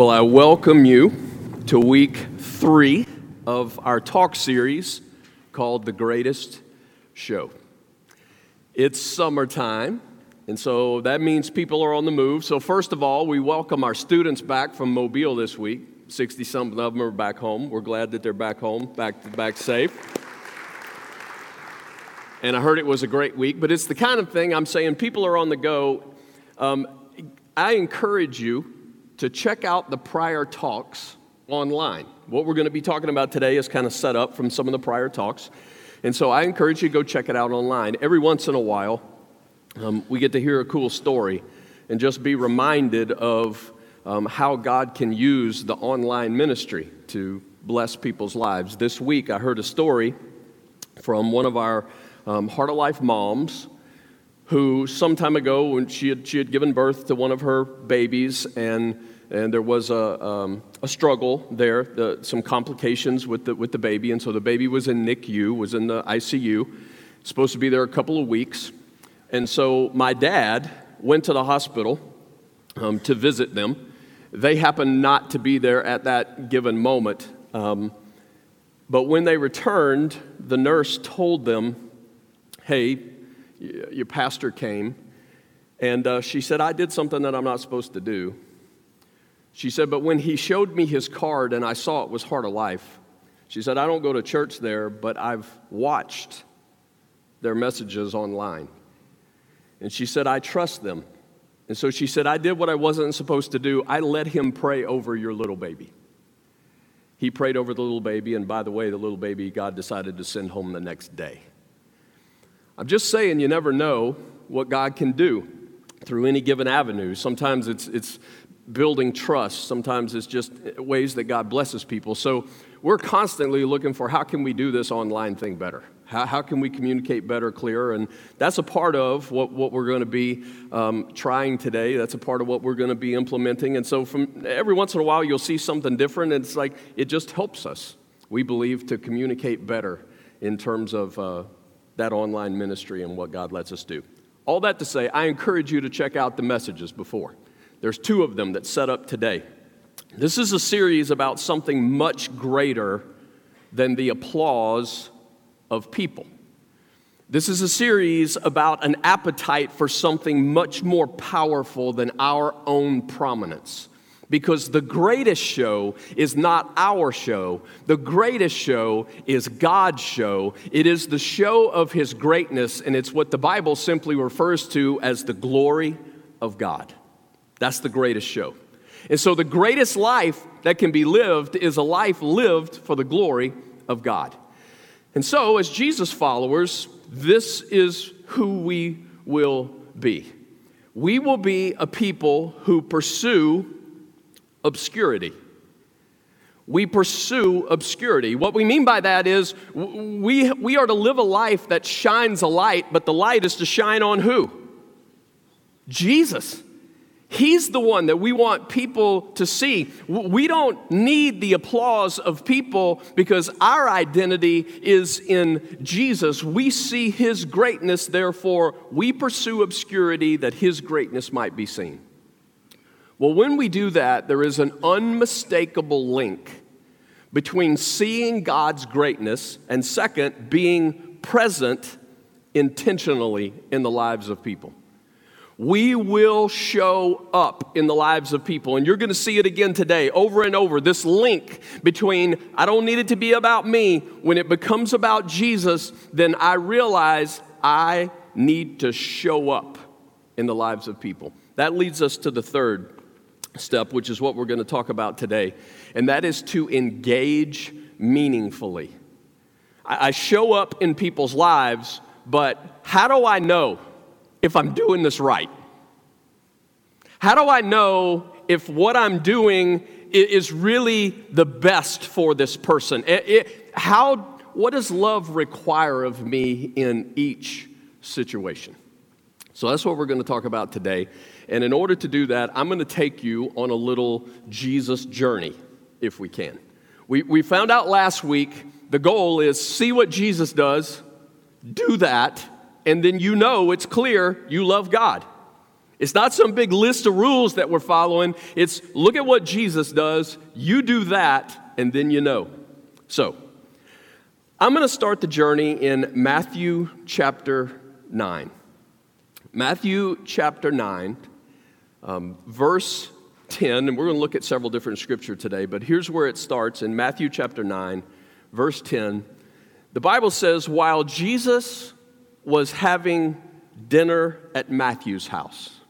Well, I welcome you to week three of our talk series called The Greatest Show. It's summertime, and so that means people are on the move. So, first of all, we welcome our students back from Mobile this week. 60 something of them are back home. We're glad that they're back home, back, back safe. And I heard it was a great week, but it's the kind of thing I'm saying people are on the go. Um, I encourage you to check out the prior talks online. What we're going to be talking about today is kind of set up from some of the prior talks. And so I encourage you to go check it out online. Every once in a while, um, we get to hear a cool story and just be reminded of um, how God can use the online ministry to bless people's lives. This week, I heard a story from one of our um, Heart of Life moms who, some time ago, when she had, she had given birth to one of her babies, and and there was a, um, a struggle there, the, some complications with the, with the baby, and so the baby was in NICU, was in the ICU, supposed to be there a couple of weeks. And so my dad went to the hospital um, to visit them. They happened not to be there at that given moment. Um, but when they returned, the nurse told them, Hey, your pastor came. And uh, she said, I did something that I'm not supposed to do. She said, But when he showed me his card and I saw it was Heart of Life, she said, I don't go to church there, but I've watched their messages online. And she said, I trust them. And so she said, I did what I wasn't supposed to do. I let him pray over your little baby. He prayed over the little baby, and by the way, the little baby, God decided to send home the next day. I'm just saying, you never know what God can do through any given avenue. Sometimes it's, it's building trust. Sometimes it's just ways that God blesses people. So we're constantly looking for how can we do this online thing better? How, how can we communicate better, clearer? And that's a part of what, what we're going to be um, trying today. That's a part of what we're going to be implementing. And so from every once in a while, you'll see something different. And it's like it just helps us, we believe, to communicate better in terms of uh, that online ministry and what God lets us do. All that to say, I encourage you to check out the messages before. There's two of them that set up today. This is a series about something much greater than the applause of people. This is a series about an appetite for something much more powerful than our own prominence. Because the greatest show is not our show. The greatest show is God's show. It is the show of His greatness, and it's what the Bible simply refers to as the glory of God. That's the greatest show. And so, the greatest life that can be lived is a life lived for the glory of God. And so, as Jesus followers, this is who we will be. We will be a people who pursue obscurity. We pursue obscurity. What we mean by that is we, we are to live a life that shines a light, but the light is to shine on who? Jesus. He's the one that we want people to see. We don't need the applause of people because our identity is in Jesus. We see His greatness, therefore, we pursue obscurity that His greatness might be seen. Well, when we do that, there is an unmistakable link between seeing God's greatness and, second, being present intentionally in the lives of people we will show up in the lives of people. And you're going to see it again today, over and over. This link between, I don't need it to be about me. When it becomes about Jesus, then I realize I need to show up in the lives of people. That leads us to the third step, which is what we're going to talk about today, and that is to engage meaningfully. I show up in people's lives, but how do I know? if I'm doing this right? How do I know if what I'm doing is really the best for this person? It, it, how, what does love require of me in each situation? So that's what we're going to talk about today. And in order to do that, I'm going to take you on a little Jesus journey, if we can. We, we found out last week the goal is see what Jesus does, do that, and then you know it's clear you love God. It's not some big list of rules that we're following. It's look at what Jesus does, you do that, and then you know. So, I'm going to start the journey in Matthew chapter 9. Matthew chapter 9, um, verse 10, and we're going to look at several different scripture today, but here's where it starts in Matthew chapter 9, verse 10. The Bible says, while Jesus was having dinner at Matthew's house,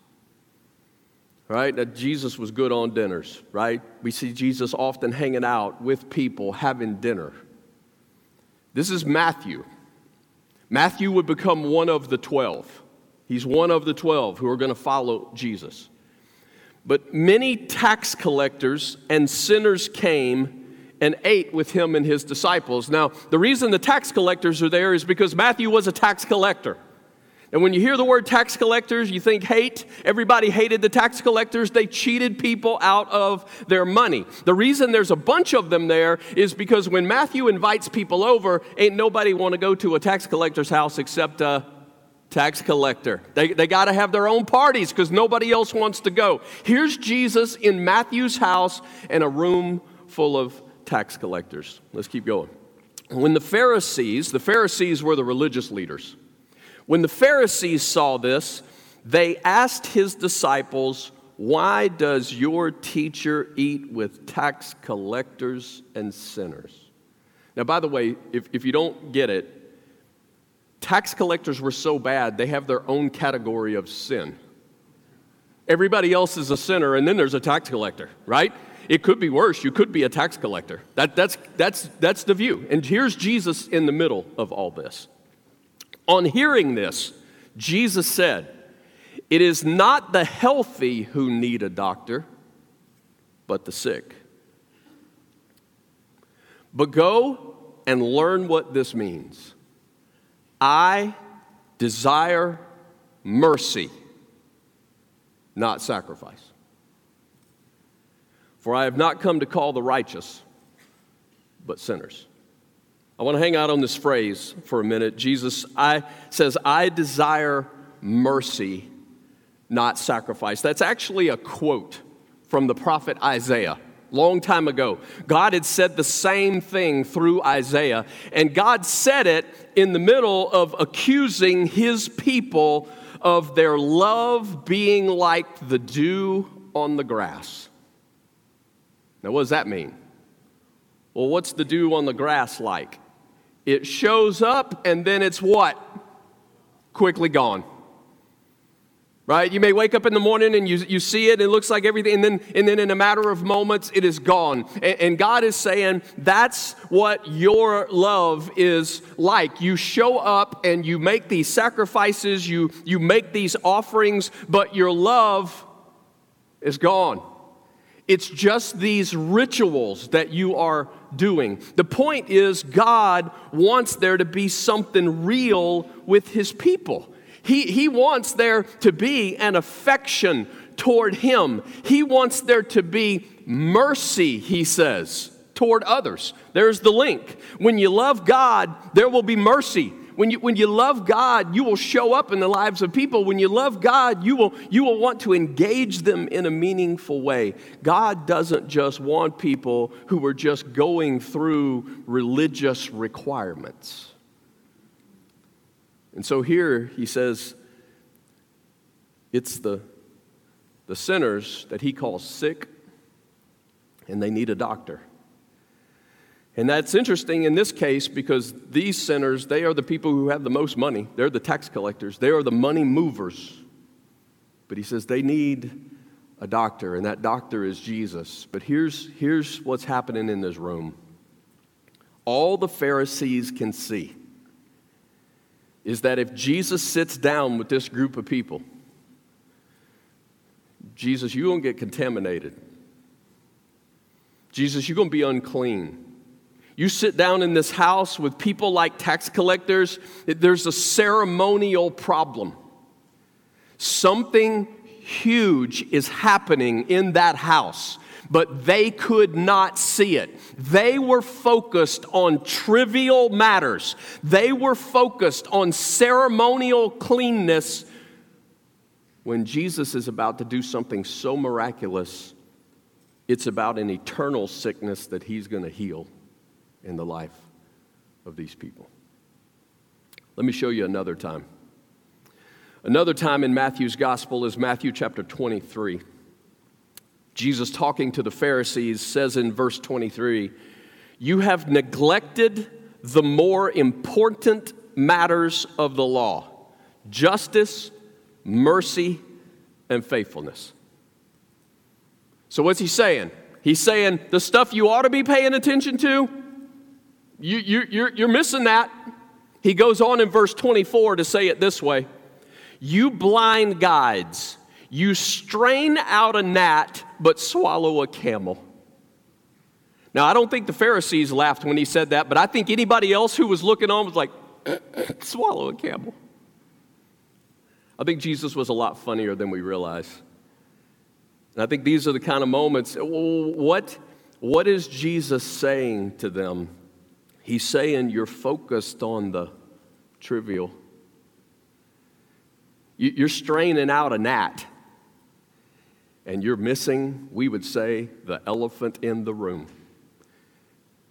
right? That Jesus was good on dinners, right? We see Jesus often hanging out with people having dinner. This is Matthew. Matthew would become one of the 12. He's one of the 12 who are going to follow Jesus. But many tax collectors and sinners came and ate with him and his disciples. Now, the reason the tax collectors are there is because Matthew was a tax collector. And when you hear the word tax collectors, you think hate. Everybody hated the tax collectors. They cheated people out of their money. The reason there's a bunch of them there is because when Matthew invites people over, ain't nobody want to go to a tax collector's house except a tax collector. They, they got to have their own parties because nobody else wants to go. Here's Jesus in Matthew's house and a room full of tax collectors. Let's keep going. When the Pharisees, the Pharisees were the religious leaders, when the Pharisees saw this, they asked his disciples, Why does your teacher eat with tax collectors and sinners? Now, by the way, if, if you don't get it, tax collectors were so bad, they have their own category of sin. Everybody else is a sinner, and then there's a tax collector, right? It could be worse. You could be a tax collector. That, that's, that's, that's the view. And here's Jesus in the middle of all this. On hearing this, Jesus said, It is not the healthy who need a doctor, but the sick. But go and learn what this means. I desire mercy, not sacrifice. For I have not come to call the righteous, but sinners. I want to hang out on this phrase for a minute. Jesus I, says, I desire mercy, not sacrifice. That's actually a quote from the prophet Isaiah. Long time ago, God had said the same thing through Isaiah, and God said it in the middle of accusing his people of their love being like the dew on the grass. Now, what does that mean? Well, what's the dew on the grass like? It shows up and then it's what? Quickly gone. Right? You may wake up in the morning and you, you see it, it looks like everything, and then, and then in a matter of moments, it is gone. And, and God is saying, that's what your love is like. You show up and you make these sacrifices, you, you make these offerings, but your love is gone. It's just these rituals that you are doing. The point is, God wants there to be something real with His people. He, he wants there to be an affection toward Him. He wants there to be mercy, He says, toward others. There's the link. When you love God, there will be mercy. When you, when you love God, you will show up in the lives of people. When you love God, you will, you will want to engage them in a meaningful way. God doesn't just want people who are just going through religious requirements. And so here he says, it's the, the sinners that he calls sick, and they need a doctor. And that's interesting in this case because these sinners, they are the people who have the most money. They're the tax collectors, they are the money movers. But he says they need a doctor, and that doctor is Jesus. But here's, here's what's happening in this room all the Pharisees can see is that if Jesus sits down with this group of people, Jesus, you're going to get contaminated. Jesus, you're going to be unclean. You sit down in this house with people like tax collectors, there's a ceremonial problem. Something huge is happening in that house, but they could not see it. They were focused on trivial matters, they were focused on ceremonial cleanness when Jesus is about to do something so miraculous, it's about an eternal sickness that he's going to heal in the life of these people. Let me show you another time. Another time in Matthew's gospel is Matthew chapter 23. Jesus, talking to the Pharisees, says in verse 23 You have neglected the more important matters of the law justice, mercy, and faithfulness. So, what's he saying? He's saying the stuff you ought to be paying attention to, you, you, you're, you're missing that. He goes on in verse 24 to say it this way You blind guides, you strain out a gnat but swallow a camel. Now, I don't think the Pharisees laughed when he said that, but I think anybody else who was looking on was like, swallow a camel. I think Jesus was a lot funnier than we realize. And I think these are the kind of moments. What, what is Jesus saying to them? He's saying you're focused on the trivial. You're straining out a gnat, and you're missing, we would say, the elephant in the room.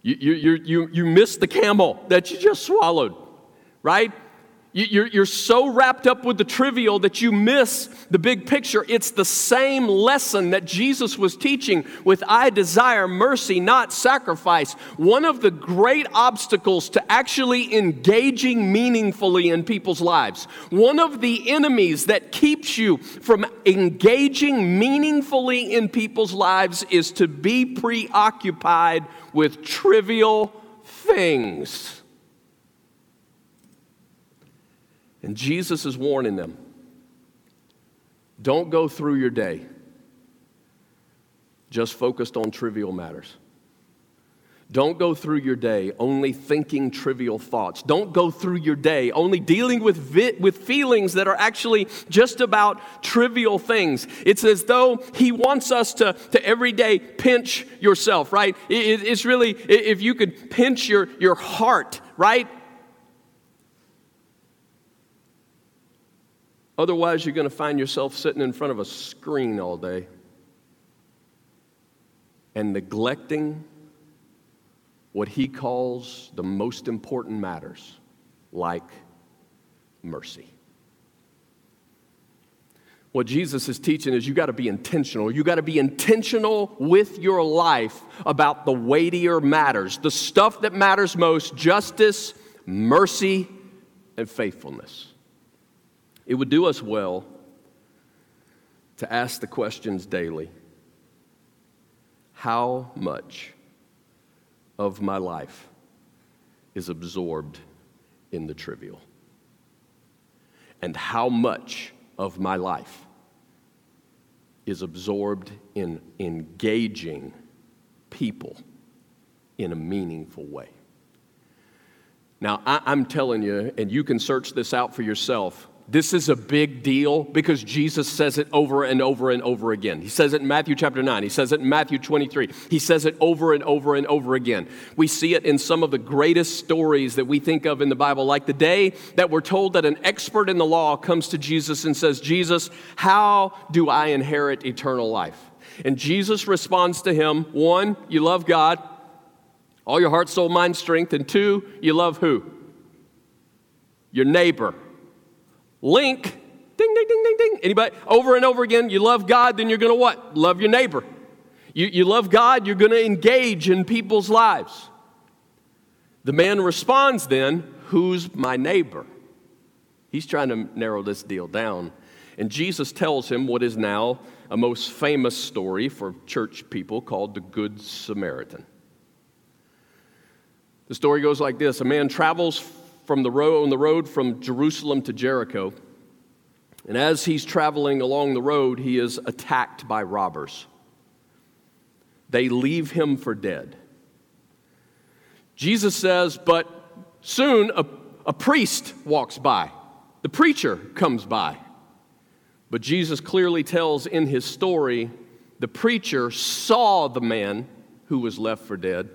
You, you, you, you, you miss the camel that you just swallowed, right? You're, you're so wrapped up with the trivial that you miss the big picture. It's the same lesson that Jesus was teaching with I desire mercy, not sacrifice. One of the great obstacles to actually engaging meaningfully in people's lives, one of the enemies that keeps you from engaging meaningfully in people's lives is to be preoccupied with trivial things. And Jesus is warning them don't go through your day just focused on trivial matters. Don't go through your day only thinking trivial thoughts. Don't go through your day only dealing with, vi- with feelings that are actually just about trivial things. It's as though He wants us to, to every day pinch yourself, right? It, it's really, if you could pinch your, your heart, right? Otherwise, you're going to find yourself sitting in front of a screen all day and neglecting what he calls the most important matters, like mercy. What Jesus is teaching is you got to be intentional. You got to be intentional with your life about the weightier matters, the stuff that matters most justice, mercy, and faithfulness. It would do us well to ask the questions daily How much of my life is absorbed in the trivial? And how much of my life is absorbed in engaging people in a meaningful way? Now, I, am telling you, and you can search this out for yourself. This is a big deal because Jesus says it over and over and over again. He says it in Matthew chapter 9. He says it in Matthew 23. He says it over and over and over again. We see it in some of the greatest stories that we think of in the Bible, like the day that we're told that an expert in the law comes to Jesus and says, Jesus, how do I inherit eternal life? And Jesus responds to him one, you love God, all your heart, soul, mind, strength, and two, you love who? Your neighbor Link, ding, ding, ding, ding, ding. Anybody? Over and over again, you love God, then you're going to what? Love your neighbor. You, you love God, you're going to engage in people's lives. The man responds then, Who's my neighbor? He's trying to narrow this deal down. And Jesus tells him what is now a most famous story for church people called the Good Samaritan. The story goes like this A man travels from the road, on the road from Jerusalem to Jericho. And as he's traveling along the road, he is attacked by robbers. They leave him for dead. Jesus says, But soon a, a priest walks by, the preacher comes by. But Jesus clearly tells in his story the preacher saw the man who was left for dead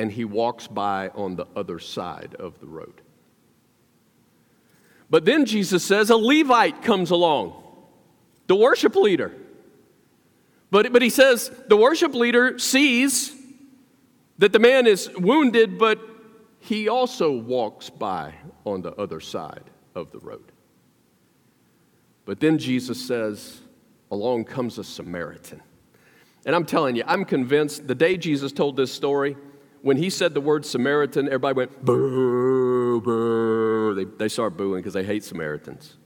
and he walks by on the other side of the road. But then Jesus says a Levite comes along. the worship leader. But, but he says the worship leader sees that the man is wounded, but he also walks by on the other side of the road. But then Jesus says, Along comes a Samaritan. And I'm telling you, I'm convinced the day Jesus told this story, when he said the word Samaritan, everybody went, boo, boo. They, they start booing because they hate Samaritans.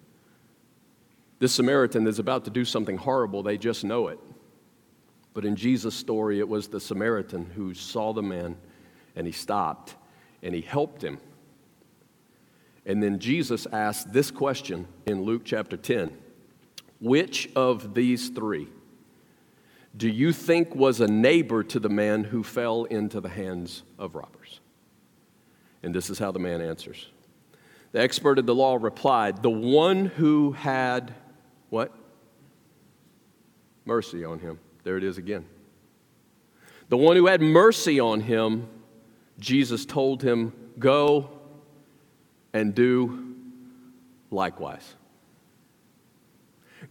This Samaritan is about to do something horrible, they just know it. But in Jesus' story, it was the Samaritan who saw the man and he stopped and he helped him. And then Jesus asked this question in Luke chapter 10 Which of these three do you think was a neighbor to the man who fell into the hands of robbers? And this is how the man answers. The expert of the law replied, The one who had what? Mercy on him. There it is again. The one who had mercy on him, Jesus told him, Go and do likewise.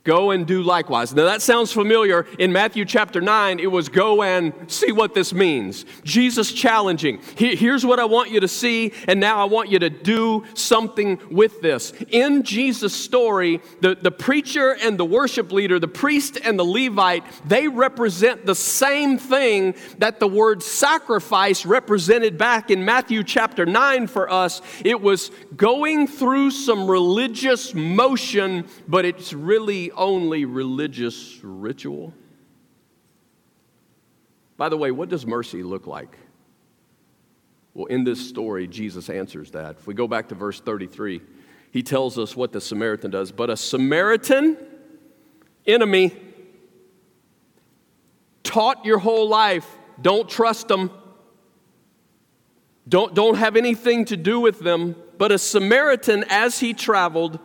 Go and do likewise. Now that sounds familiar. In Matthew chapter 9, it was go and see what this means. Jesus challenging. Here's what I want you to see, and now I want you to do something with this. In Jesus' story, the, the preacher and the worship leader, the priest and the Levite, they represent the same thing that the word sacrifice represented back in Matthew chapter 9 for us. It was going through some religious motion, but it's really only religious ritual? By the way, what does mercy look like? Well, in this story, Jesus answers that. If we go back to verse 33, he tells us what the Samaritan does. But a Samaritan enemy taught your whole life don't trust them, don't, don't have anything to do with them. But a Samaritan, as he traveled,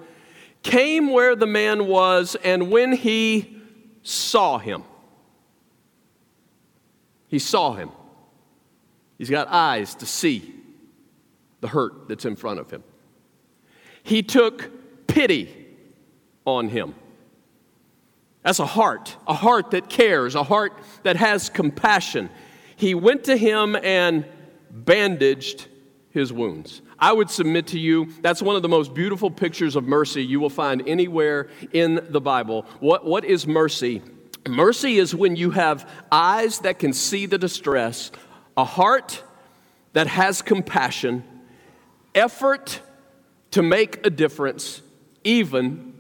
came where the man was, and when he saw him, he saw him. He's got eyes to see the hurt that's in front of him. He took pity on him. That's a heart, a heart that cares, a heart that has compassion. He went to him and bandaged his wounds. I would submit to you that's one of the most beautiful pictures of mercy you will find anywhere in the Bible. What, what is mercy? Mercy is when you have eyes that can see the distress, a heart that has compassion, effort to make a difference, even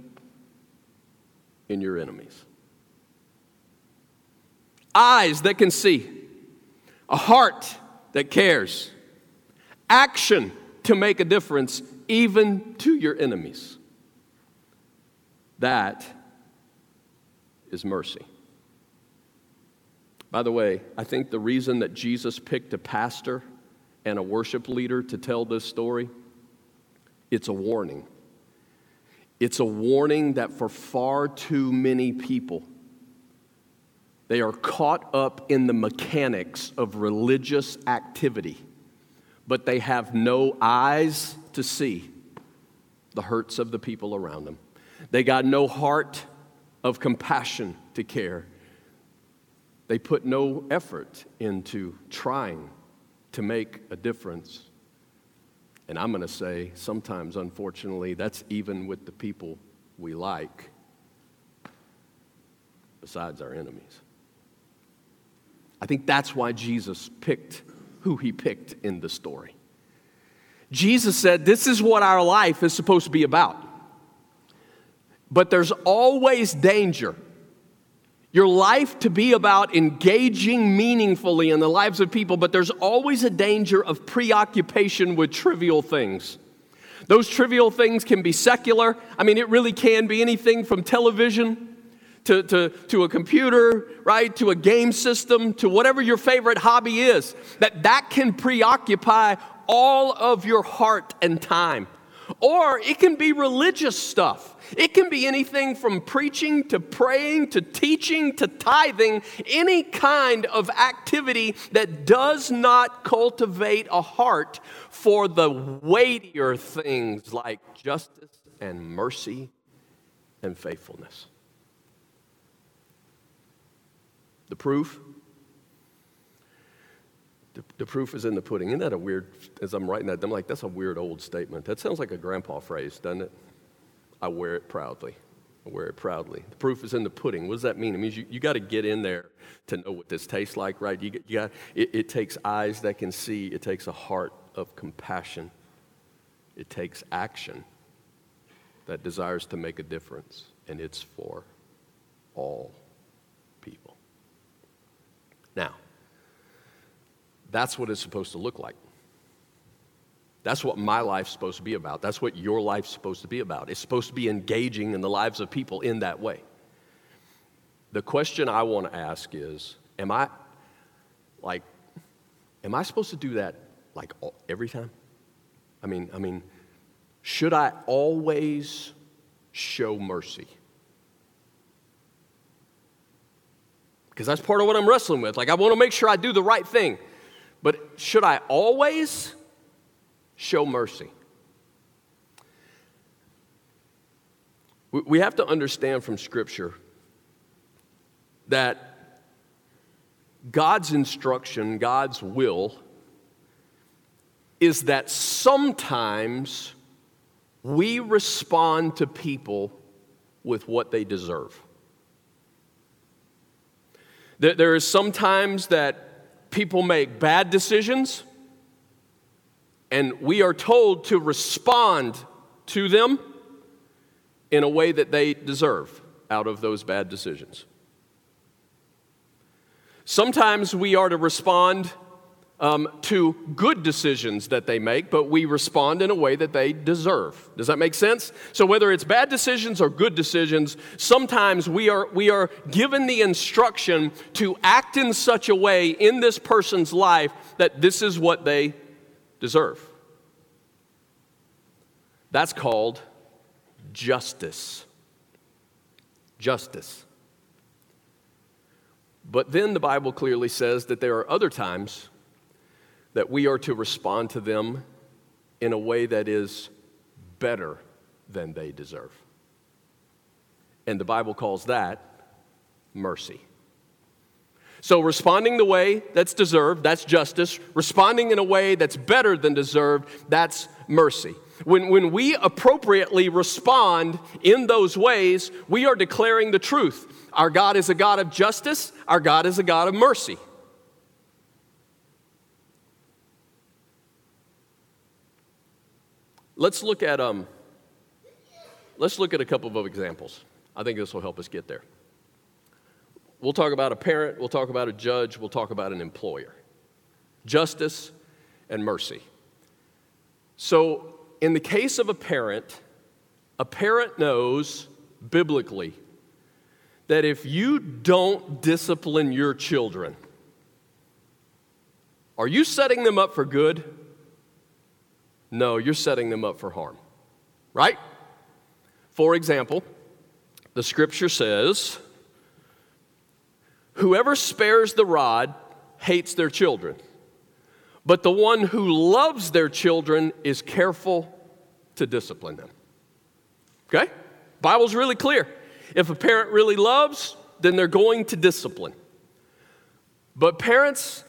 in your enemies. Eyes that can see, a heart that cares, action to make a difference even to your enemies. That is mercy. By the way, I think the reason that Jesus picked a pastor and a worship leader to tell this story, it's a warning. It's a warning that for far too many people, they are caught up in the mechanics of religious activity but they have no eyes to see the hurts of the people around them. They got no heart of compassion to care. They put no effort into trying to make a difference. And I'm going to say, sometimes, unfortunately, that's even with the people we like, besides our enemies. I think that's why Jesus picked who he picked in the story. Jesus said, This is what our life is supposed to be about. But there's always danger. Your life to be about engaging meaningfully in the lives of people, but there's always a danger of preoccupation with trivial things. Those trivial things can be secular. I mean, it really can be anything from television to, to, to a computer, right, to a game system, to whatever your favorite hobby is, that that can preoccupy all of your heart and time. Or it can be religious stuff. It can be anything from preaching to praying to teaching to tithing, any kind of activity that does not cultivate a heart for the weightier things like justice and mercy and faithfulness. The proof? The, the, proof is in the pudding. Isn't that a weird, as I'm writing that, I'm like, that's a weird old statement. That sounds like a grandpa phrase, doesn't it? I wear it proudly. I wear it proudly. The proof is in the pudding. What does that mean? It means you, you got to get in there to know what this tastes like, right? You, you got, it, it takes eyes that can see, it takes a heart of compassion, it takes action that desires to make a difference, and it's for all. Now, that's what it's supposed to look like. That's what my life's supposed to be about. That's what your life's supposed to be about. It's supposed to be engaging in the lives of people in that way. The question I want to ask is Am I, like, am I supposed to do that, like, every time? I mean, I mean, should I always show mercy? Because that's part of what I'm wrestling with. Like, I want to make sure I do the right thing. But should I always show mercy? We have to understand from Scripture that God's instruction, God's will, is that sometimes we respond to people with what they deserve. There is sometimes that people make bad decisions, and we are told to respond to them in a way that they deserve out of those bad decisions. Sometimes we are to respond um, to good decisions that they make, but we respond in a way that they deserve. Does that make sense? So, whether it's bad decisions or good decisions, sometimes we are, we are given the instruction to act in such a way in this person's life that this is what they deserve. That's called justice. Justice. But then the Bible clearly says that there are other times that we are to respond to them in a way that is better than they deserve. And the Bible calls that mercy. So, responding the way that's deserved, that's justice. Responding in a way that's better than deserved, that's mercy. When, when we appropriately respond in those ways, we are declaring the truth. Our God is a God of justice, our God is a God of mercy. Let's look at um, let's look at a couple of examples. I think this will help us get there. We'll talk about a parent, we'll talk about a judge, we'll talk about an employer. Justice and mercy. So, in the case of a parent, a parent knows biblically that if you don't discipline your children, are you setting them up for good? No, you're setting them up for harm, right? For example, the scripture says, Whoever spares the rod hates their children, but the one who loves their children is careful to discipline them. Okay? Bible's really clear. If a parent really loves, then they're going to discipline. But parents,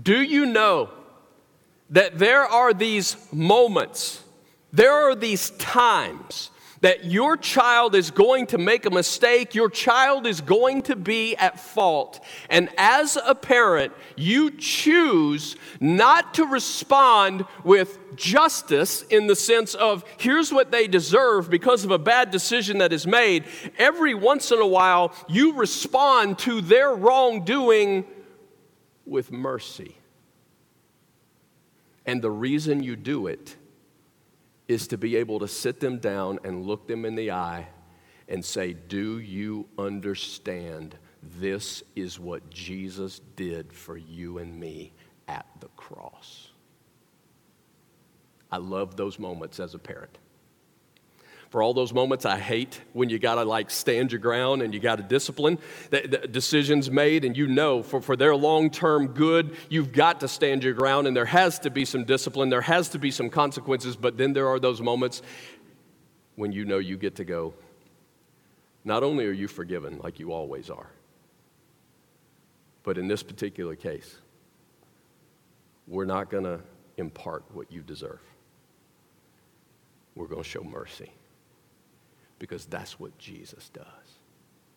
do you know that there are these moments, there are these times that your child is going to make a mistake, your child is going to be at fault. And as a parent, you choose not to respond with justice in the sense of here's what they deserve because of a bad decision that is made. Every once in a while, you respond to their wrongdoing with mercy. And the reason you do it is to be able to sit them down and look them in the eye and say, Do you understand this is what Jesus did for you and me at the cross? I love those moments as a parent for all those moments I hate when you got to like stand your ground and you got to discipline decisions made and you know for, for their long-term good you've got to stand your ground and there has to be some discipline there has to be some consequences but then there are those moments when you know you get to go not only are you forgiven like you always are But in this particular case, we're not going to impart what you deserve. We're going to show mercy because that's what Jesus does.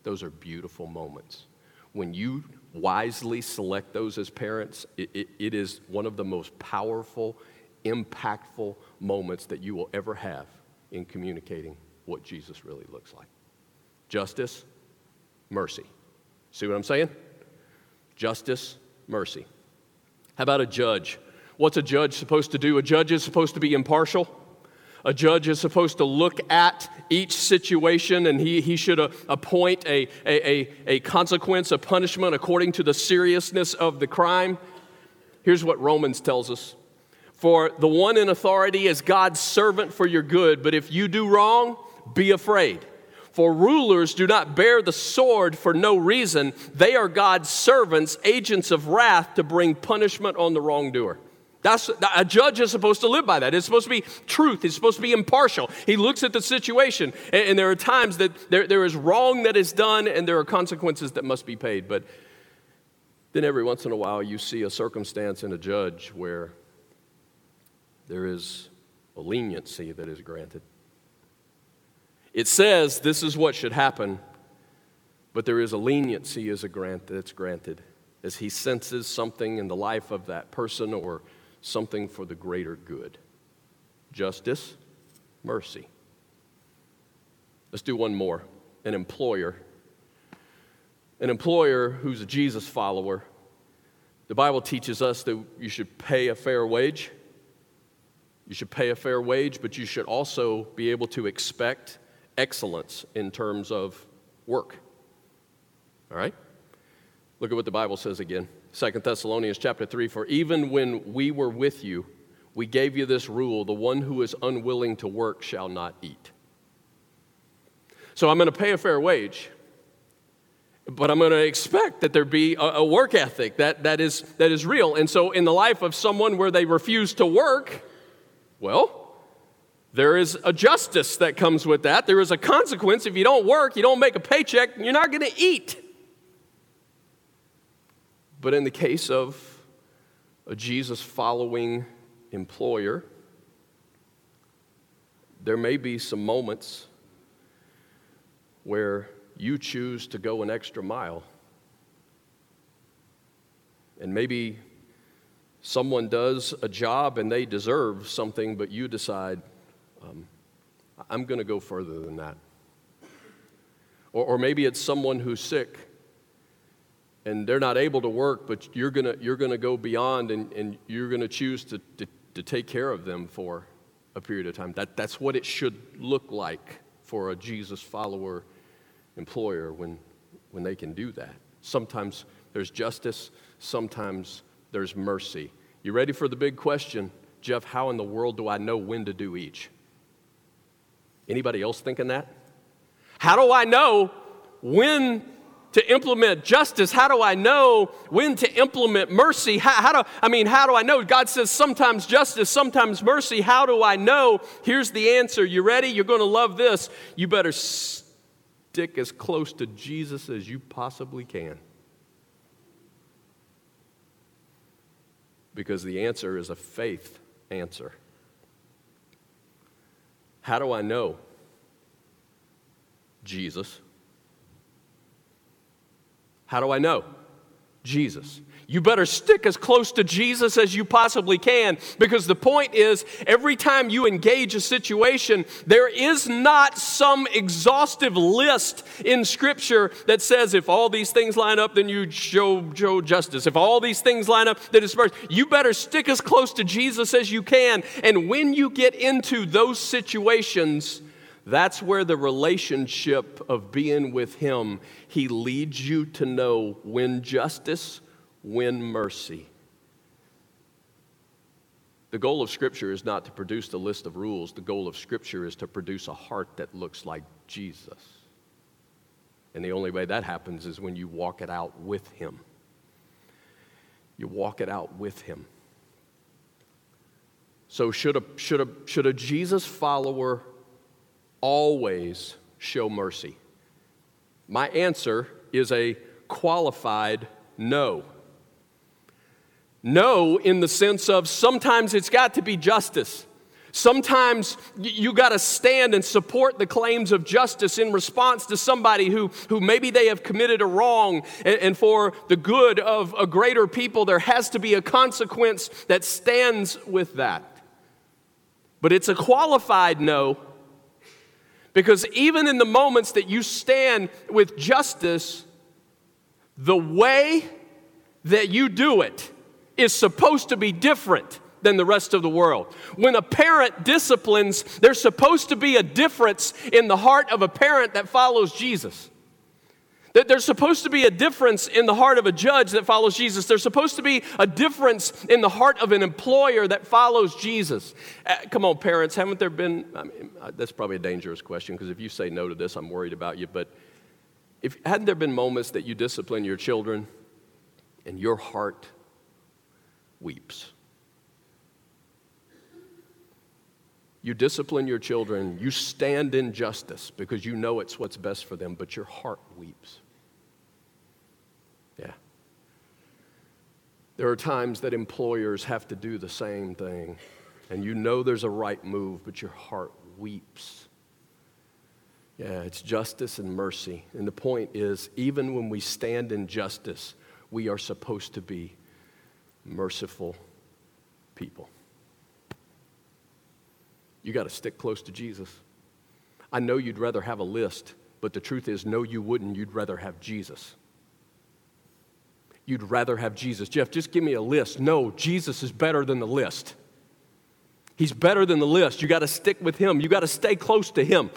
Those are beautiful moments. When you wisely select those as parents, it, it, it is one of the most powerful, impactful moments that you will ever have in communicating what Jesus really looks like. Justice, mercy. See what I'm saying? Justice, mercy. How about a judge? What's a judge supposed to do? A judge is supposed to be impartial. A judge is supposed to look at each situation and he, he should appoint a, a, a, a consequence, a punishment according to the seriousness of the crime. Here's what Romans tells us For the one in authority is God's servant for your good, but if you do wrong, be afraid. For rulers do not bear the sword for no reason. They are God's servants, agents of wrath to bring punishment on the wrongdoer. That's, a judge is supposed to live by that. It's supposed to be truth. It's supposed to be impartial. He looks at the situation, and, and there are times that there, there is wrong that is done, and there are consequences that must be paid. But then every once in a while, you see a circumstance in a judge where there is a leniency that is granted. It says this is what should happen, but there is a leniency as a grant that's granted as he senses something in the life of that person or something for the greater good. Justice, mercy. Let's do one more. An employer. An employer who's a Jesus follower. The Bible teaches us that you should pay a fair wage. You should pay a fair wage, but you should also be able to expect excellence in terms of work. All right? Look at what the Bible says again. Second Thessalonians chapter 3 For even when we were with you, we gave you this rule the one who is unwilling to work shall not eat. So I'm going to pay a fair wage, but I'm going to expect that there be a, a, work ethic that, that, is, that is real. And so, in the life of someone where they refuse to work, well, there is a justice that comes with that. There is a consequence. If you don't work, you don't make a paycheck, you're not going to eat. But in the case of a Jesus following employer, there may be some moments where you choose to go an extra mile. And maybe someone does a job and they deserve something, but you decide, um, I'm going to go further than that. Or, or maybe it's someone who's sick and they're not able to work, but you're going you're gonna go beyond and, and you're going to choose to, to, to take care of them for a period of time. That, that's what it should look like for a Jesus follower employer when, when they can do that. Sometimes there's justice, sometimes there's mercy. You ready for the big question? Jeff, how in the world do I know when to do each? Anybody else thinking that? How do I know when to implement justice? How do I know when to implement mercy? How, how, do I mean, how do I know? God says sometimes justice, sometimes mercy. How do I know? Here's the answer. You ready? You're going to love this. You better stick as close to Jesus as you possibly can. Because the answer is a faith answer. How do I know? Jesus. How do I know? Jesus. You better stick as close to Jesus as you possibly can because the point is every time you engage a situation, there is not some exhaustive list in Scripture that says if all these things line up, then you show, show justice. If all these things line up, then it's first. You better stick as close to Jesus as you can. And when you get into those situations, that's where the relationship of being with Him, He leads you to know when justice, when mercy. The goal of Scripture is not to produce the list of rules. The goal of Scripture is to produce a heart that looks like Jesus. And the only way that happens is when you walk it out with Him. You walk it out with Him. So, should a, should a, should a Jesus follower always show mercy? My answer is a qualified No. No, in the sense of sometimes it's got to be justice. Sometimes you got to stand and support the claims of justice in response to somebody who, who maybe they have committed a wrong, and, and, for the good of a greater people, there has to be a consequence that stands with that. But it's a qualified no, because even in the moments that you stand with justice, the way that you do it is supposed to be different than the rest of the world. When a parent disciplines, there's supposed to be a difference in the heart of a parent that follows Jesus. That there's supposed to be a difference in the heart of a judge that follows Jesus. There's supposed to be a difference in the heart of an employer that follows Jesus. Uh, come on, parents, haven't there been? I mean, uh, that's probably a dangerous question because if you say no to this, I'm worried about you. But if hadn't there been moments that you discipline your children and your heart weeps? You discipline your children, you stand in justice because you know it's what's best for them, but your heart weeps. Yeah. There are times that employers have to do the same thing, and you know there's a right move, but your heart weeps. Yeah, it's justice and mercy. And the point is, even when we stand in justice, we are supposed to be merciful people. You got to stick close to Jesus. I know you'd rather have a list, but the truth is, no, you wouldn't. You'd rather have Jesus. You'd rather have Jesus. Jeff, just give me a list. No, Jesus is better than the list. He's better than the list. You got to stick with Him, you got to stay close to Him.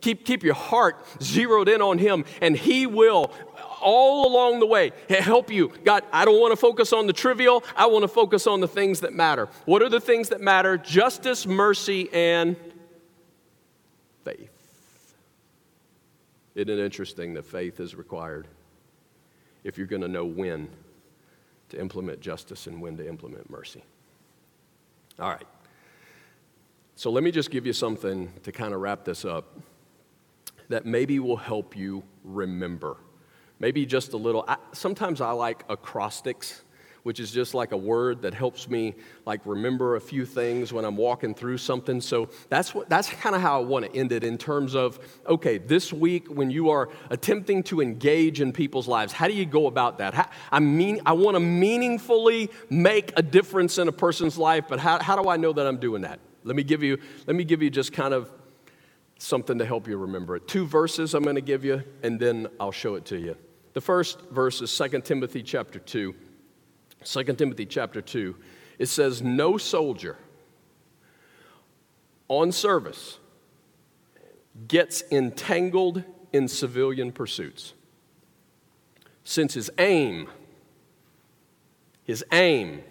Keep, keep your heart zeroed in on Him, and He will all along the way help you. God, I don't want to focus on the trivial, I want to focus on the things that matter. What are the things that matter? Justice, mercy, and faith. Isn't it interesting that faith is required if you're going to know when to implement justice and when to implement mercy? All right. So let me just give you something to kind of wrap this up that maybe will help you remember maybe just a little. I, sometimes I like acrostics, which is just like a word that helps me like remember a few things when I'm walking through something. So that's what that's kind of how I want to end it in terms of okay, this week when you are attempting to engage in people's lives, how do you go about that? How, I mean, I want to meaningfully make a difference in a person's life, but how, how do I know that I'm doing that? Let me give you let me give you just kind of something to help you remember it. Two verses I'm going to give you, and then I'll show it to you. The first verse is 2 Timothy chapter 2. 2 Timothy chapter 2. It says, No soldier on service gets entangled in civilian pursuits, since his aim, his aim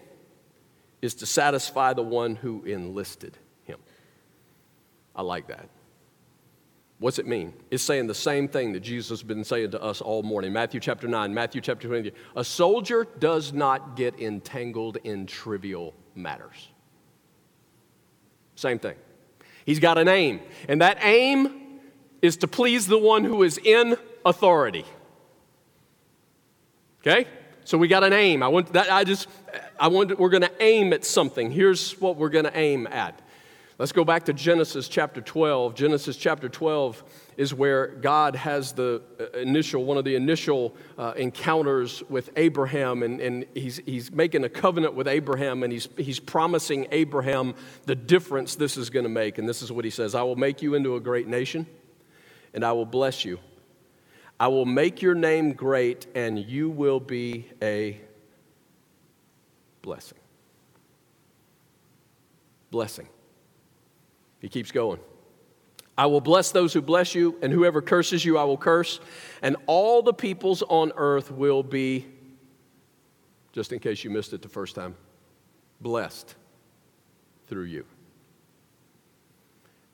is to satisfy the one who enlisted him. I like that. What's it mean? It's saying the same thing that Jesus has been saying to us all morning. Matthew chapter 9, Matthew chapter 20. A soldier does not get entangled in trivial matters. Same thing. He's got an aim, and that aim is to please the one who is in authority. Okay? So we got an aim. I want that I just I want we're going to aim at something. Here's what we're going to aim at. Let's go back to Genesis chapter 12. Genesis chapter 12 is where God has the uh, initial, one of the initial uh, encounters with Abraham, and, and he's, he's making a covenant with Abraham, and he's, he's promising Abraham the difference this is going to make. And this is what he says I will make you into a great nation, and I will bless you. I will make your name great, and you will be a blessing. Blessing. He keeps going. I will bless those who bless you, and whoever curses you, I will curse. And all the peoples on earth will be, just in case you missed it the first time, blessed through you.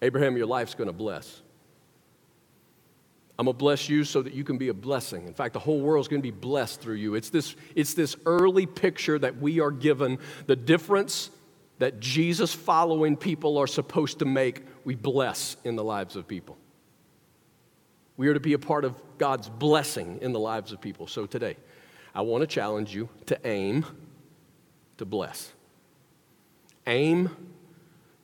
Abraham, your life's going to bless. I'm going to bless you so that you can be a blessing. In fact, the whole world's going to be blessed through you. It's this, it's this early picture that we are given the difference that Jesus following people are supposed to make, we bless in the lives of people. We are to be a part of God's blessing in the lives of people. So today, I want to challenge you to aim to bless. Aim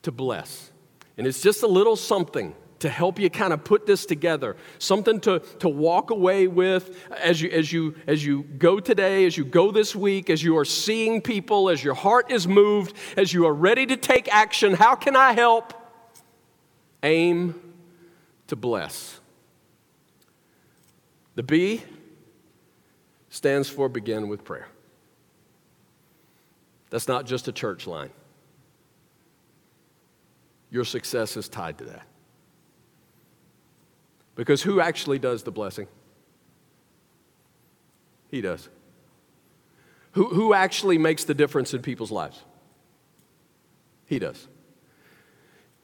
to bless. And it's just a little something to help you kind of put this together. Something to, to walk away with as you, as, you, as you go today as you go this week as you are seeing people as your heart is moved as you are ready to take action how can i help? Aim to bless. The b stands for begin with prayer. That's not just a church line. Your success is tied to that because who actually does the blessing? He does. Who, who actually makes the difference in people's lives? He does.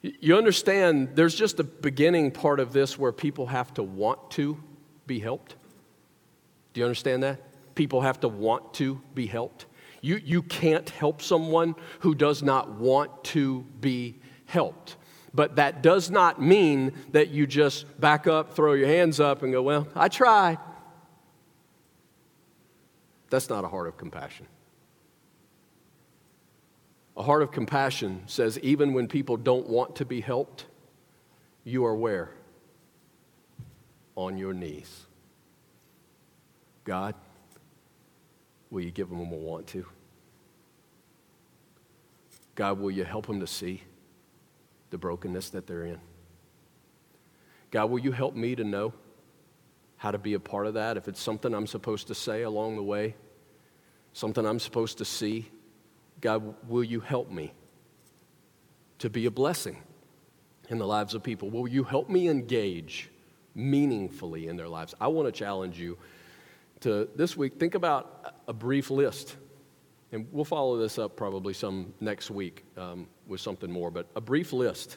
You understand, there's just a beginning part of this where people have to want to be helped. Do you understand that? People have to want to be helped. You, you can't help someone who does not want to be helped. But that does not mean that you just back up, throw your hands up, and go, Well, I tried. That's not a heart of compassion. A heart of compassion says, even when people don't want to be helped, you are where? On your knees. God, will you give them a want to? God, will you help them to see? The brokenness that they're in. God, will you help me to know how to be a part of that? If it's something I'm supposed to say along the way, something I'm supposed to see, God, will you help me to be a blessing in the lives of people? Will you help me engage meaningfully in their lives? I want to challenge you to this week think about a brief list and we'll follow this up probably some next week um, with something more, but a brief list.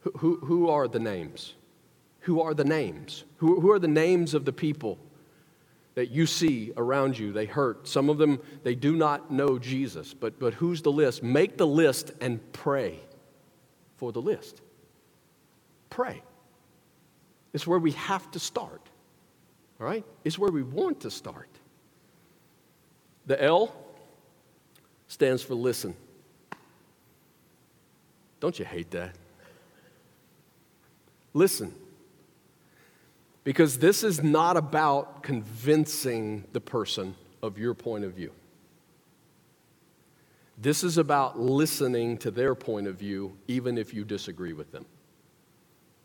Who, who, who are the names? Who are the names? Who, who are the names of the people that you see around you? They hurt. Some of them, they do not know Jesus, but, but who's the list? Make the list and pray for the list. Pray. It's where we have to start, all right? It's where we want to start. The L, stands for listen. Don't you hate that? Listen. Because this is not about convincing the person of your point of view. This is about listening to their point of view, even if you disagree with them.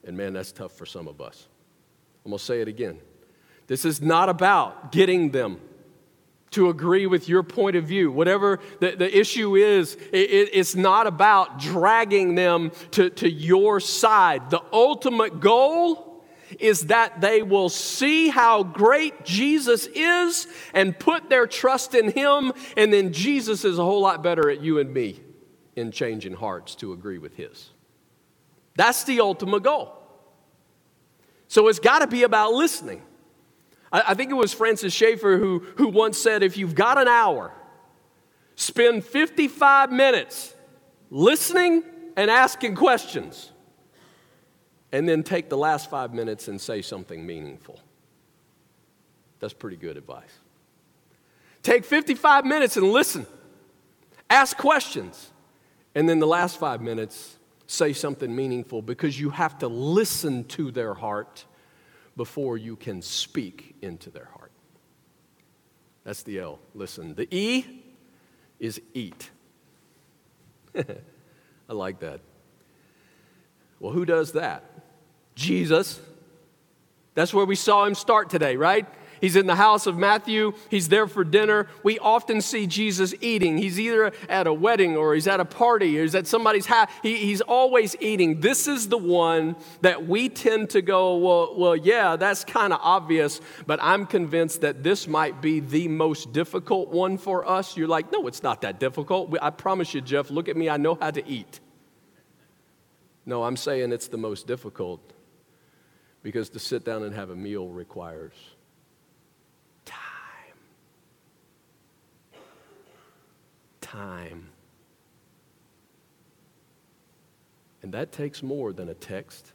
And man, that's tough for some of us. I'm going to say it again. This is not about getting them to agree with your point of view. Whatever the, the issue is, it, it's not about dragging them to, to your side. The ultimate goal is that they will see how great Jesus is and put their trust in Him, and then Jesus is a whole lot better at you and me in changing hearts to agree with His. That's the ultimate goal. So it's got to be about listening. I, think it was Francis Schaeffer who, who once said if you've got an hour, spend 55 minutes listening and asking questions, and then take the last five minutes and say something meaningful. That's pretty good advice. Take 55 minutes and listen, ask questions, and then the last five minutes, say something meaningful because you have to listen to their heart before you can speak into their heart. That's the L. Listen. The E is eat. I like that. Well, who does that? Jesus. That's where we saw him start today, right? He's in the house of Matthew. He's there for dinner. We often see Jesus eating. He's either at a wedding or he's at a party or he's at somebody's house. He, he's always eating. This is the one that we tend to go, well, well yeah, that's kind of obvious, but I'm convinced that this might be the most difficult one for us. You're like, no, it's not that difficult. I promise you, Jeff, look at me. I know how to eat. No, I'm saying it's the most difficult because to sit down and have a meal requires time. And that takes more than a text,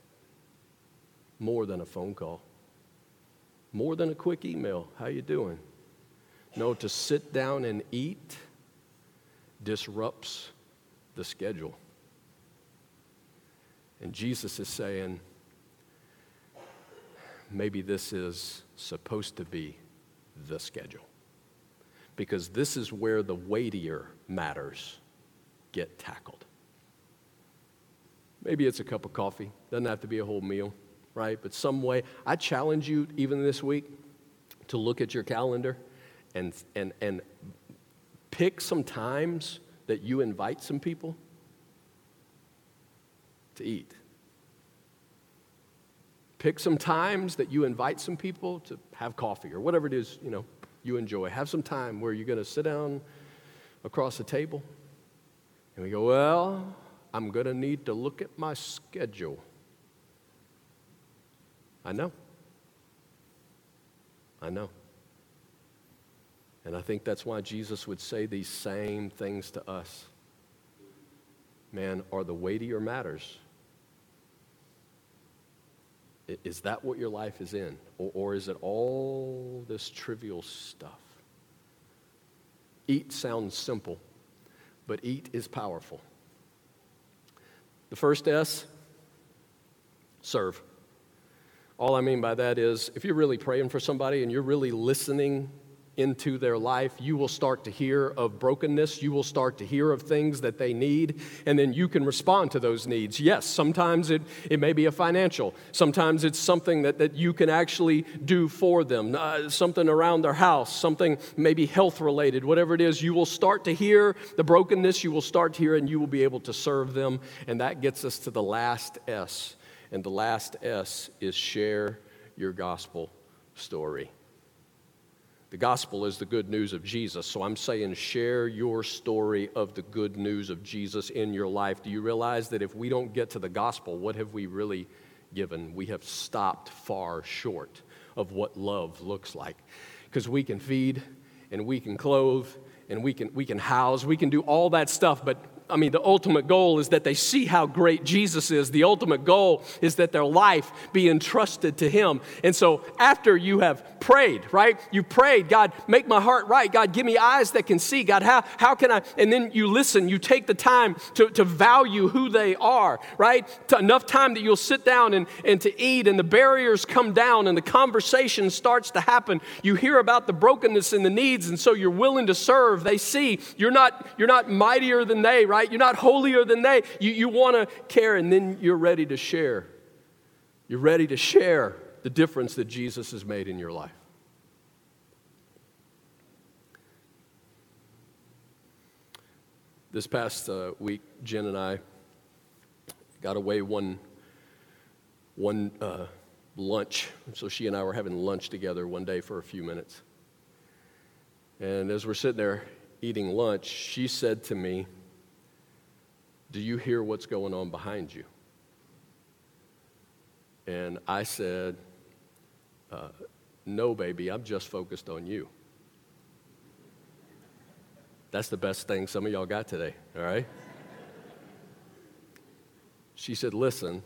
more than a phone call, more than a quick email. How you doing? No, to sit down and eat disrupts the schedule. And Jesus is saying, maybe this is supposed to be the schedule. Because this is where the weightier matters get tackled. Maybe it's a cup of coffee, doesn't have to be a whole meal, right? But some way, I challenge you, even this week, to look at your calendar and, and, and pick some times that you invite some people to eat. Pick some times that you invite some people to have coffee or whatever it is, you know, you enjoy. Have some time where you're going to sit down across the table and we go, well, I'm going to need to look at my schedule. I know. I know. And I think that's why Jesus would say these same things to us. Man, are the weightier matters is that what your life is in? Or, or is it all this trivial stuff? Eat sounds simple, but eat is powerful. The first S, serve. All I mean by that is if you're really praying for somebody and you're really listening into their life, you will start to hear of brokenness. You will start to hear of things that they need, and then you can respond to those needs. Yes, sometimes it, it may be a financial, sometimes it's something that, that you can actually do for them, uh, something around their house, something maybe health related, whatever it is. You will start to hear the brokenness, you will start to hear, and you will be able to serve them. And that gets us to the last S. And the last S is share your gospel story. The gospel is the good news of Jesus. So I'm saying share your story of the good news of Jesus in your life. Do you realize that if we don't get to the gospel, what have we really given? We have stopped far short of what love looks like. Because we can feed and we can clothe and we can, we can house, we can do all that stuff, but I mean, the ultimate goal is that they see how great Jesus is. The ultimate goal is that their life be entrusted to Him. And so, after you have prayed, right? You prayed, God, make my heart right. God, give me eyes that can see. God, how, how can I? And then you listen, you take the time to, to value who they are, right? To enough time that you'll sit down and, and to eat, and the barriers come down, and the conversation starts to happen. You hear about the brokenness and the needs, and so you're willing to serve. They see you're not, you're not mightier than they, right? You're not holier than they. You, you want to care, and then you're ready to share. You're ready to share the difference that Jesus has made in your life. This past uh, week, Jen and I got away one, one uh, lunch. So she and I were having lunch together one day for a few minutes. And as we're sitting there eating lunch, she said to me, do you hear what's going on behind you? And I said, uh, No, baby, I'm just focused on you. That's the best thing some of y'all got today, all right? she said, Listen,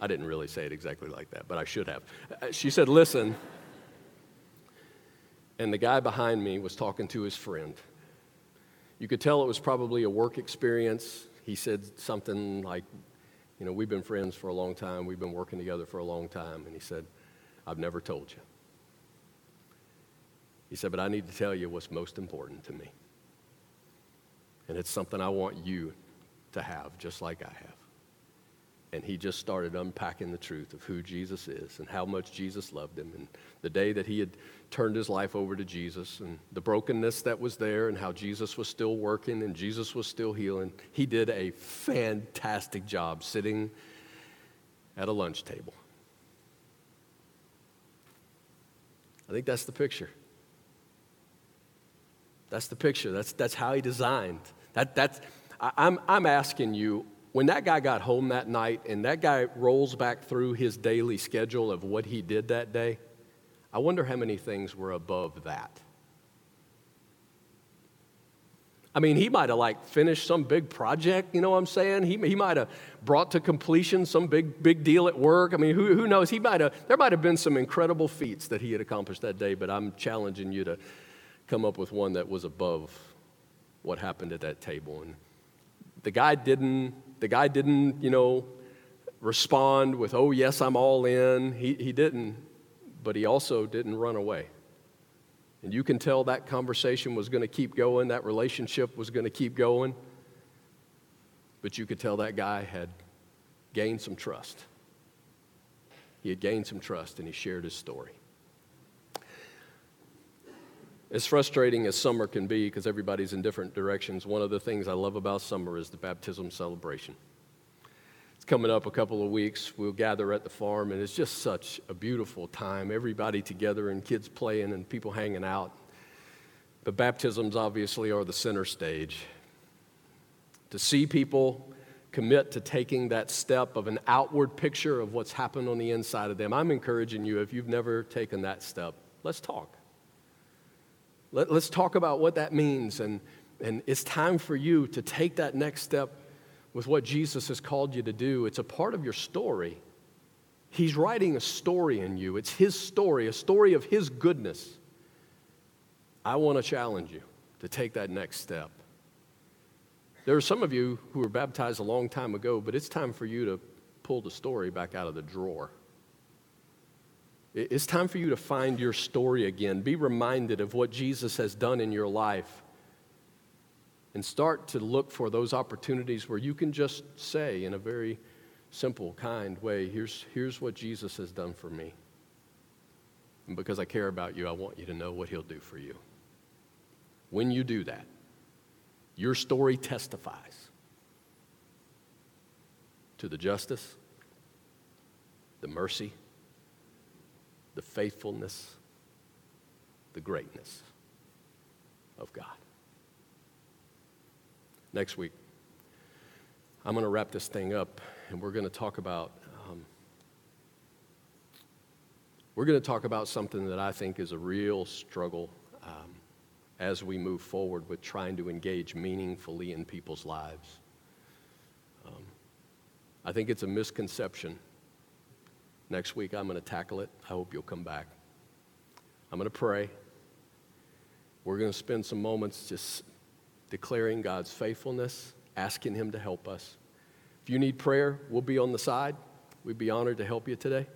I didn't really say it exactly like that, but I should have. Uh, she said, Listen, and the guy behind me was talking to his friend. You could tell it was probably a work experience he said something like, You know, we've been friends for a long time, we've been working together for a long time. And he said, I've never told you. He said, But I need to tell you what's most important to me. And it's something I want you to have, just like I have. And he just started unpacking the truth of who Jesus is and how much Jesus loved him. And the day that he had turned his life over to Jesus and the brokenness that was there and how Jesus was still working and Jesus was still healing, he did a fantastic job sitting at a lunch table. I think that's the picture. That's the picture. That's, that's how he designed. That, that's, I, I'm, I'm asking you when that guy got home that night and that guy rolls back through his daily schedule of what he did that day, I wonder how many things were above that. I mean, he might have like finished some big project, you know what I'm saying? He, he might have brought to completion some big, big deal at work. I mean, who, who knows? He might have, there might have been some incredible feats that he had accomplished that day, but I'm challenging you to come up with one that was above what happened at that table. And the guy didn't, the guy didn't, you know, respond with, oh, yes, I'm all in. He, he didn't, but he also didn't run away. And you can tell that conversation was going to keep going, that relationship was going to keep going. But you could tell that guy had gained some trust. He had gained some trust and he shared his story. As frustrating as summer can be because everybody's in different directions, one of the things I love about summer is the baptism celebration. It's coming up a couple of weeks. We'll gather at the farm, and it's just such a beautiful time. Everybody together, and kids playing, and people hanging out. But baptisms obviously are the center stage. To see people commit to taking that step of an outward picture of what's happened on the inside of them, I'm encouraging you, if you've never taken that step, let's talk. Let, us talk about what that means. And, and it's time for you to take that next step with what Jesus has called you to do. It's a part of your story. He's writing a story in you, it's His story, a story of His goodness. I want to challenge you to take that next step. There are some of you who were baptized a long time ago, but it's time for you to pull the story back out of the drawer. It's time for you to find your story again. Be reminded of what Jesus has done in your life. And start to look for those opportunities where you can just say, in a very simple, kind way, here's, here's what Jesus has done for me. And because I care about you, I want you to know what he'll do for you. When you do that, your story testifies to the justice, the mercy, the faithfulness, the greatness of God. Next week, I'm going to wrap this thing up and we're going to talk about. Um, we're going to talk about something that I think is a real struggle um, as we move forward with trying to engage meaningfully in people's lives. Um, I think it's a misconception Next week, I'm going to tackle it. I hope you'll come back. I'm going to pray. We're going to spend some moments just declaring God's faithfulness, asking Him to help us. If you need prayer, we'll be on the side. We'd be honored to help you today.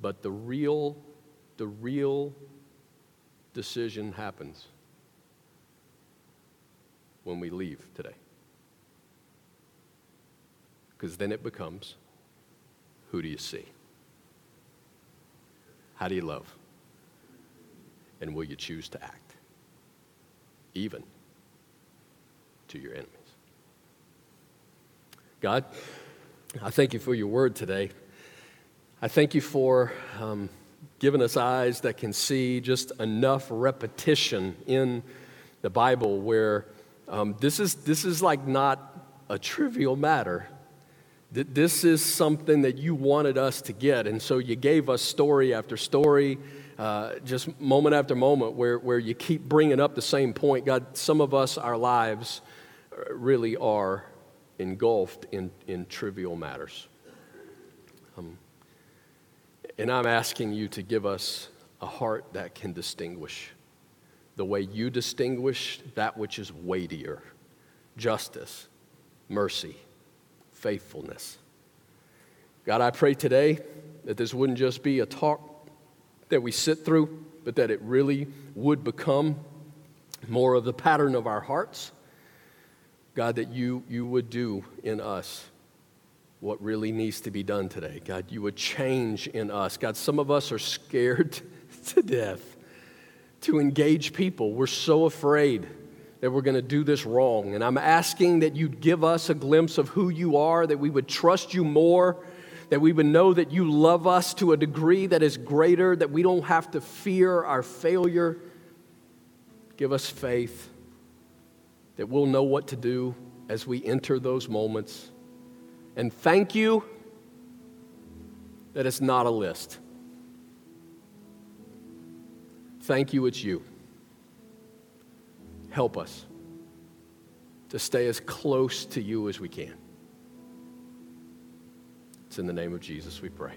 But the real, the real decision happens when we leave today. Because then it becomes who do you see? How do you love? And will you choose to act? Even to your enemies. God, I thank you for your word today. I thank you for um, giving us eyes that can see just enough repetition in the Bible where um, this, is, this is like not a trivial matter this is something that you wanted us to get. And so you gave us story after story, uh, just moment after moment, where, where you keep bringing up the same point. God, some of us, our lives really are engulfed in, in trivial matters. Um, and I'm asking you to give us a heart that can distinguish the way you distinguish that which is weightier justice, mercy faithfulness. God, I pray today that this wouldn't just be a talk that we sit through, but that it really would become more of the pattern of our hearts. God, that you, you would do in us what really needs to be done today. God, you would change in us. God, some of us are scared to death to engage people. We're so afraid that we're going to do this wrong. And I'm asking that you'd give us a glimpse of who you are, that we would trust you more, that we would know that you love us to a degree that is greater, that we don't have to fear our failure. Give us faith that we'll know what to do as we enter those moments. And thank you that it's not a list. Thank you, it's you help us to stay as close to you as we can. It's in the name of Jesus we pray.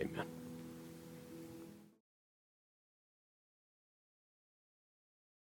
Amen.